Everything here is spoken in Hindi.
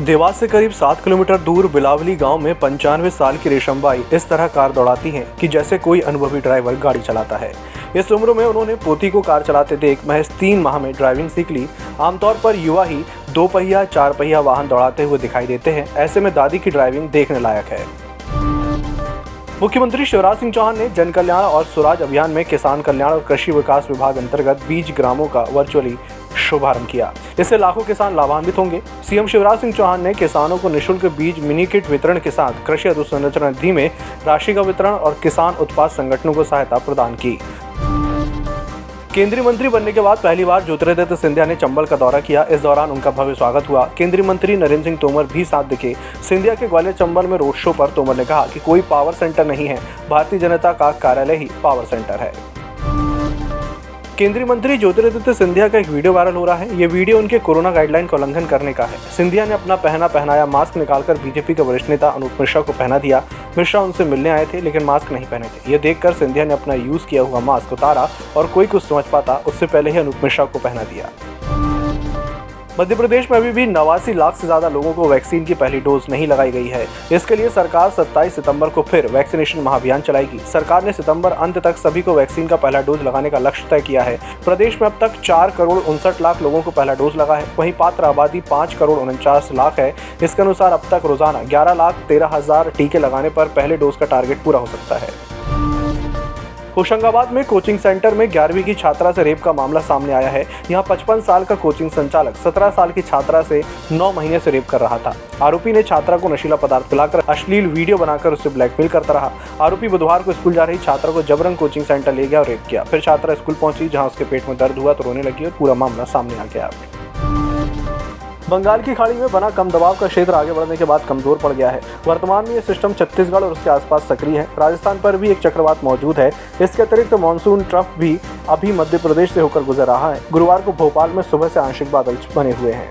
देवास से करीब सात किलोमीटर दूर बिलावली गाँव में पंचानवे साल की रेशमबाई इस तरह कार दौड़ाती हैं कि जैसे कोई अनुभवी ड्राइवर गाड़ी चलाता है। इस उम्र में उन्होंने पोती को कार चलाते देख महज तीन माह में ड्राइविंग सीख ली। आमतौर पर युवा ही दो पहिया, चार पहिया वाहन दौड़ाते हुए दिखाई देते हैं। ऐसे में दादी की ड्राइविंग देखने लायक है। मुख्यमंत्री शिवराज सिंह चौहान ने जन कल्याण और स्वराज अभियान में किसान कल्याण और कृषि विकास विभाग अंतर्गत बीज ग्रामों का वर्चुअली शुभारंभ किया। इससे लाखों किसान लाभान्वित होंगे। सीएम शिवराज सिंह चौहान ने किसानों को निशुल्क बीज मिनी किट वितरण के साथ कृषि अधोसंरचना निधि में राशि का वितरण और किसान उत्पाद संगठनों को सहायता प्रदान की। केंद्रीय मंत्री बनने के बाद पहली बार ज्योतिरादित्य सिंधिया ने चंबल का दौरा किया। इस दौरान उनका भव्य स्वागत हुआ। केंद्रीय मंत्री नरेंद्र सिंह तोमर भी साथ दिखे। सिंधिया के ग्वालियर चंबल में रोड शो पर तोमर ने कहा कि कोई पावर सेंटर नहीं है। भारतीय जनता का कार्यालय ही पावर सेंटर है। केंद्रीय मंत्री ज्योतिरादित्य सिंधिया का एक वीडियो वायरल हो रहा है। ये वीडियो उनके कोरोना गाइडलाइन का उल्लंघन करने का है। सिंधिया ने अपना पहना पहनाया, मास्क निकालकर बीजेपी के वरिष्ठ नेता अनूप मिश्रा को पहना दिया। मिश्रा उनसे मिलने आए थे, लेकिन मास्क नहीं पहने थे। ये देखकर सिंधिया ने अपना यूज़ किया हुआ मास्क उतारा और कोई कुछ समझ पाता, उससे पहले ही अनूप मिश्रा को पहना दिया। मध्य प्रदेश में अभी भी नवासी लाख से ज़्यादा लोगों को वैक्सीन की पहली डोज नहीं लगाई गई है। इसके लिए सरकार 27 सितंबर को फिर वैक्सीनेशन महाअभियान चलाएगी। सरकार ने सितंबर अंत तक सभी को वैक्सीन का पहला डोज लगाने का लक्ष्य तय किया है। प्रदेश में अब तक चार करोड़ उनसठ लाख लोगों को पहला डोज लगा है। वहीं पात्र आबादी पाँच करोड़ उनचास लाख है। इसके अनुसार अब तक रोज़ाना ग्यारह लाख तेरह हज़ार टीके लगाने पर पहले डोज का टारगेट पूरा हो सकता है। होशंगाबाद में कोचिंग सेंटर में ग्यारहवीं की छात्रा से रेप का मामला सामने आया है। यहाँ पचपन साल का कोचिंग संचालक सत्रह साल की छात्रा से नौ महीने से रेप कर रहा था। आरोपी ने छात्रा को नशीला पदार्थ पिलाकर अश्लील वीडियो बनाकर उसे ब्लैकमेल करता रहा। आरोपी बुधवार को स्कूल जा रही छात्रा को जबरंग कोचिंग सेंटर ले गया और रेप किया। फिर छात्रा स्कूल पहुँची, जहाँ उसके पेट में दर्द हुआ तो रोने लगी और पूरा मामला सामने आ गया। बंगाल की खाड़ी में बना कम दबाव का क्षेत्र आगे बढ़ने के बाद कमज़ोर पड़ गया है। वर्तमान में ये सिस्टम छत्तीसगढ़ और उसके आसपास सक्रिय है। राजस्थान पर भी एक चक्रवात मौजूद है। इसके अतिरिक्त तो मानसून ट्रफ भी अभी मध्य प्रदेश से होकर गुजर रहा है। गुरुवार को भोपाल में सुबह से आंशिक बादल बने हुए हैं।